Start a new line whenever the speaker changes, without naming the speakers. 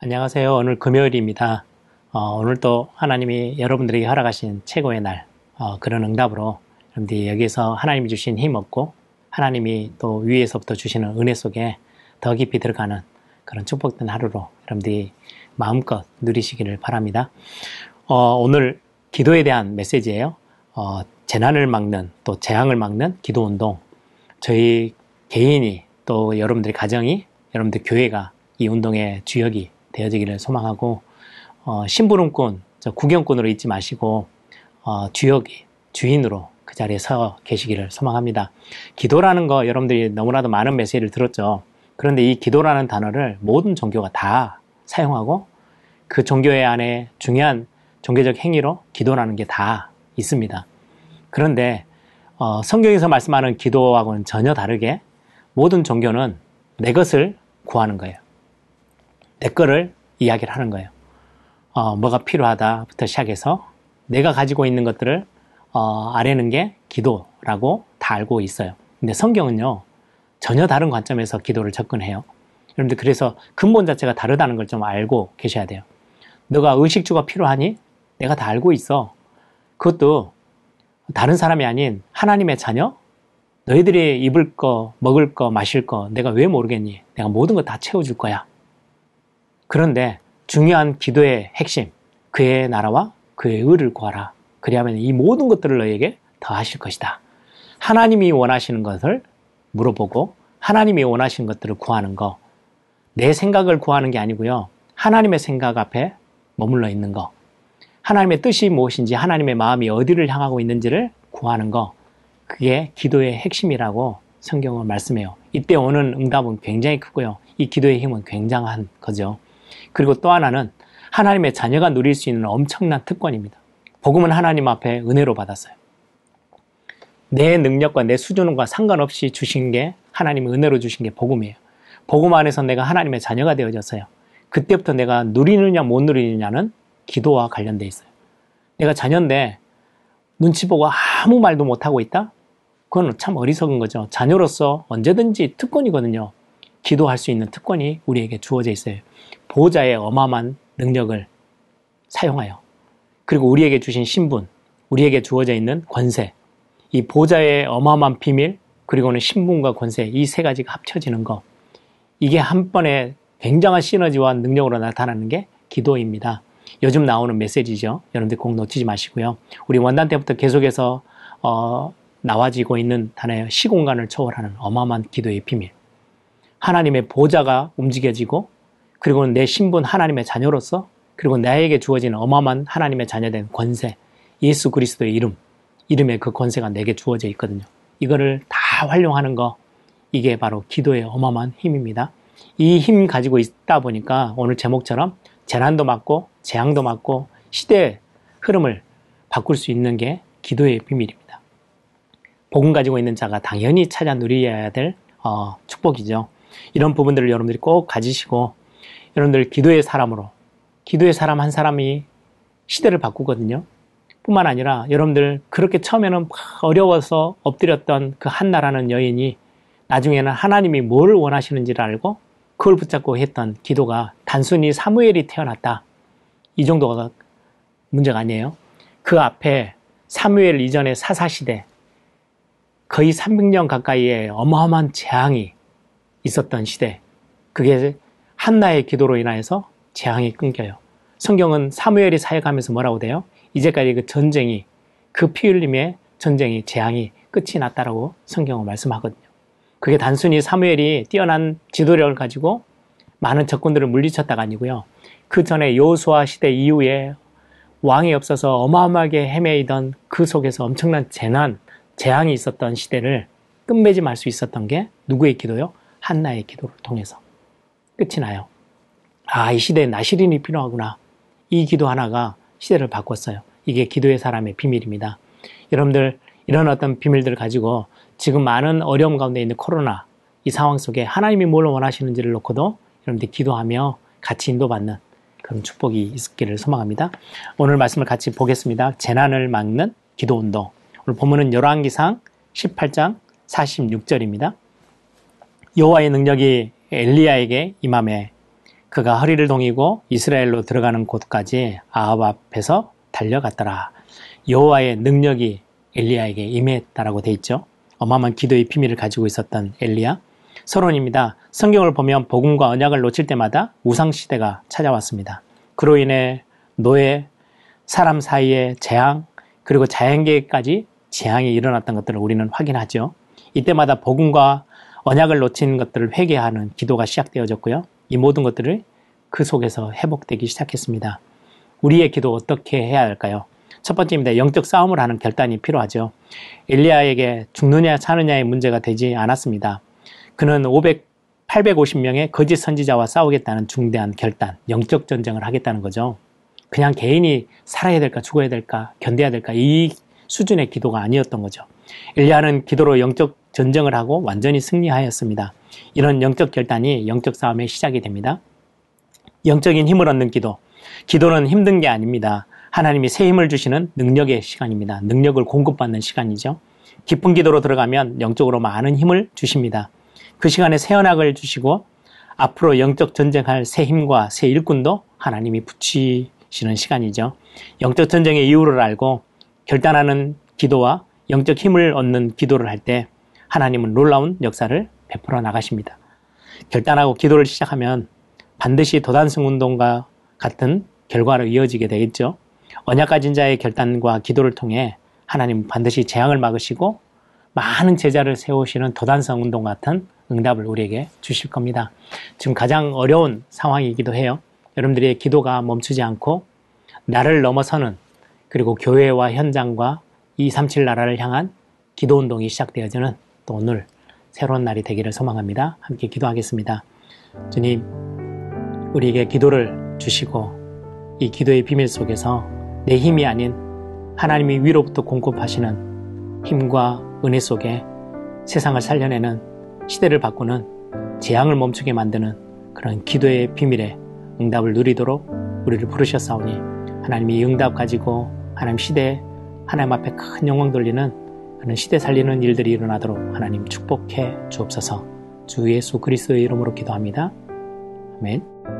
안녕하세요. 오늘 금요일입니다. 어, 오늘도 하나님이 여러분들에게 허락하신 최고의 날, 어, 그런 응답으로 여러분들이 여기서 하나님이 주신 힘 얻고 하나님이 또 위에서부터 주시는 은혜 속에 더 깊이 들어가는 그런 축복된 하루로 여러분들이 마음껏 누리시기를 바랍니다. 어, 오늘 기도에 대한 메시지예요. 어, 재난을 막는 또 재앙을 막는 기도 운동. 저희 개인이 또 여러분들의 가정이 여러분들 교회가 이 운동의 주역이 되어지기를 소망하고 어, 심부름꾼, 구경꾼으로 있지 마시고 어, 주역이 주인으로 그 자리에 서 계시기를 소망합니다. 기도라는 거 여러분들이 너무나도 많은 메시지를 들었죠. 그런데 이 기도라는 단어를 모든 종교가 다 사용하고 그 종교의 안에 중요한 종교적 행위로 기도라는 게 다 있습니다. 그런데 어, 성경에서 말씀하는 기도하고는 전혀 다르게 모든 종교는 내 것을 구하는 거예요. 내 거를 이야기를 하는 거예요. 어, 뭐가 필요하다부터 시작해서 내가 가지고 있는 것들을 어, 아래는 게 기도라고 다 알고 있어요. 근데 성경은요, 전혀 다른 관점에서 기도를 접근해요. 여러분들 그래서 근본 자체가 다르다는 걸 좀 알고 계셔야 돼요. 너가 의식주가 필요하니? 내가 다 알고 있어. 그것도 다른 사람이 아닌 하나님의 자녀? 너희들이 입을 거, 먹을 거, 마실 거 내가 왜 모르겠니? 내가 모든 거 다 채워줄 거야. 그런데 중요한 기도의 핵심, 그의 나라와 그의 의를 구하라. 그리하면 이 모든 것들을 너에게 더하실 것이다. 하나님이 원하시는 것을 물어보고 하나님이 원하시는 것들을 구하는 거. 내 생각을 구하는 게 아니고요. 하나님의 생각 앞에 머물러 있는 거. 하나님의 뜻이 무엇인지 하나님의 마음이 어디를 향하고 있는지를 구하는 거. 그게 기도의 핵심이라고 성경은 말씀해요. 이때 오는 응답은 굉장히 크고요. 이 기도의 힘은 굉장한 거죠. 그리고 또 하나는 하나님의 자녀가 누릴 수 있는 엄청난 특권입니다. 복음은 하나님 앞에 은혜로 받았어요. 내 능력과 내 수준과 상관없이 주신 게 하나님의 은혜로 주신 게 복음이에요. 복음 안에서 내가 하나님의 자녀가 되어졌어요. 그때부터 내가 누리느냐 못 누리느냐는 기도와 관련돼 있어요. 내가 자녀인데 눈치 보고 아무 말도 못하고 있다? 그건 참 어리석은 거죠. 자녀로서 언제든지 특권이거든요. 기도할 수 있는 특권이 우리에게 주어져 있어요. 보호자의 어마어마한 능력을 사용하여 그리고 우리에게 주신 신분, 우리에게 주어져 있는 권세, 이 보호자의 어마어마한 비밀, 그리고는 신분과 권세 이 세 가지가 합쳐지는 거 이게 한 번에 굉장한 시너지와 능력으로 나타나는 게 기도입니다. 요즘 나오는 메시지죠. 여러분들 꼭 놓치지 마시고요. 우리 원단 때부터 계속해서 어, 나와지고 있는 단어의 시공간을 초월하는 어마어마한 기도의 비밀. 하나님의 보좌가 움직여지고 그리고 내 신분 하나님의 자녀로서 그리고 나에게 주어진 어마어마한 하나님의 자녀된 권세 예수 그리스도의 이름 이름의 그 권세가 내게 주어져 있거든요. 이거를 다 활용하는 거 이게 바로 기도의 어마어마한 힘입니다. 이 힘 가지고 있다 보니까 오늘 제목처럼 재난도 막고 재앙도 막고 시대의 흐름을 바꿀 수 있는 게 기도의 비밀입니다. 복음 가지고 있는 자가 당연히 찾아 누려야 될 어, 축복이죠. 이런 부분들을 여러분들이 꼭 가지시고 여러분들 기도의 사람으로 기도의 사람 한 사람이 시대를 바꾸거든요. 뿐만 아니라 여러분들 그렇게 처음에는 어려워서 엎드렸던 그 한나라는 여인이 나중에는 하나님이 뭘 원하시는지를 알고 그걸 붙잡고 했던 기도가 단순히 사무엘이 태어났다. 이 정도가 문제가 아니에요. 그 앞에 사무엘 이전의 사사시대 거의 300년 가까이의 어마어마한 재앙이 있었던 시대. 그게 한나의 기도로 인하여서 재앙이 끊겨요. 성경은 사무엘이 사역하면서 뭐라고 돼요? 이제까지 그 전쟁이 그 피 흘림의 전쟁이 재앙이 끝이 났다라고 성경은 말씀하거든요. 그게 단순히 사무엘이 뛰어난 지도력을 가지고 많은 적군들을 물리쳤다가 아니고요. 그 전에 요수아 시대 이후에 왕이 없어서 어마어마하게 헤매이던 그 속에서 엄청난 재난, 재앙이 있었던 시대를 끝맺이 말수 있었던 게 누구의 기도요? 한나의 기도를 통해서 끝이 나요. 아, 이 시대에 나시린이 필요하구나. 이 기도 하나가 시대를 바꿨어요. 이게 기도의 사람의 비밀입니다. 여러분들 이런 어떤 비밀들을 가지고 지금 많은 어려움 가운데 있는 코로나 이 상황 속에 하나님이 뭘 원하시는지를 놓고도 여러분들 기도하며 같이 인도받는 그런 축복이 있기를 소망합니다. 오늘 말씀을 같이 보겠습니다. 재난을 막는 기도 운동. 오늘 본문은 열왕기상 18장 46절입니다. 여호와의 능력이 엘리야에게 임함에 그가 허리를 동이고 이스라엘로 들어가는 곳까지 아합 앞에서 달려갔더라. 여호와의 능력이 엘리야에게 임했다라고 돼 있죠. 어마어마한 기도의 비밀을 가지고 있었던 엘리야. 서론입니다. 성경을 보면 복음과 언약을 놓칠 때마다 우상 시대가 찾아왔습니다. 그로 인해 노예, 사람 사이의 재앙, 그리고 자연계까지 재앙이 일어났던 것들을 우리는 확인하죠. 이때마다 복음과 언약을 놓친 것들을 회개하는 기도가 시작되어졌고요. 이 모든 것들을 그 속에서 회복되기 시작했습니다. 우리의 기도 어떻게 해야 할까요? 첫 번째입니다. 영적 싸움을 하는 결단이 필요하죠. 엘리야에게 죽느냐 사느냐의 문제가 되지 않았습니다. 그는 500, 850명의 거짓 선지자와 싸우겠다는 중대한 결단, 영적 전쟁을 하겠다는 거죠. 그냥 개인이 살아야 될까 죽어야 될까 견뎌야 될까 이 수준의 기도가 아니었던 거죠. 엘리야는 기도로 영적 전쟁을 하고 완전히 승리하였습니다. 이런 영적 결단이 영적 싸움의 시작이 됩니다. 영적인 힘을 얻는 기도. 기도는 힘든 게 아닙니다. 하나님이 새 힘을 주시는 능력의 시간입니다. 능력을 공급받는 시간이죠. 기쁜 기도로 들어가면 영적으로 많은 힘을 주십니다. 그 시간에 새 언약을 주시고 앞으로 영적 전쟁할 새 힘과 새 일꾼도 하나님이 붙이시는 시간이죠. 영적 전쟁의 이유를 알고 결단하는 기도와 영적 힘을 얻는 기도를 할 때 하나님은 놀라운 역사를 베풀어 나가십니다. 결단하고 기도를 시작하면 반드시 도단성 운동과 같은 결과로 이어지게 되겠죠. 언약 가진 자의 결단과 기도를 통해 하나님 반드시 재앙을 막으시고 많은 제자를 세우시는 도단성 운동 같은 응답을 우리에게 주실 겁니다. 지금 가장 어려운 상황이기도 해요. 여러분들의 기도가 멈추지 않고 나를 넘어서는 그리고 교회와 현장과 237 나라를 향한 기도 운동이 시작되어지는 또 오늘 새로운 날이 되기를 소망합니다. 함께 기도하겠습니다. 주님, 우리에게 기도를 주시고 이 기도의 비밀 속에서 내 힘이 아닌 하나님이 위로부터 공급하시는 힘과 은혜 속에 세상을 살려내는 시대를 바꾸는 재앙을 멈추게 만드는 그런 기도의 비밀에 응답을 누리도록 우리를 부르셨사오니 하나님이 응답 가지고 하나님 시대에 하나님 앞에 큰 영광 돌리는 그런 시대 살리는 일들이 일어나도록 하나님 축복해 주옵소서 주 예수 그리스도의 이름으로 기도합니다. 아멘.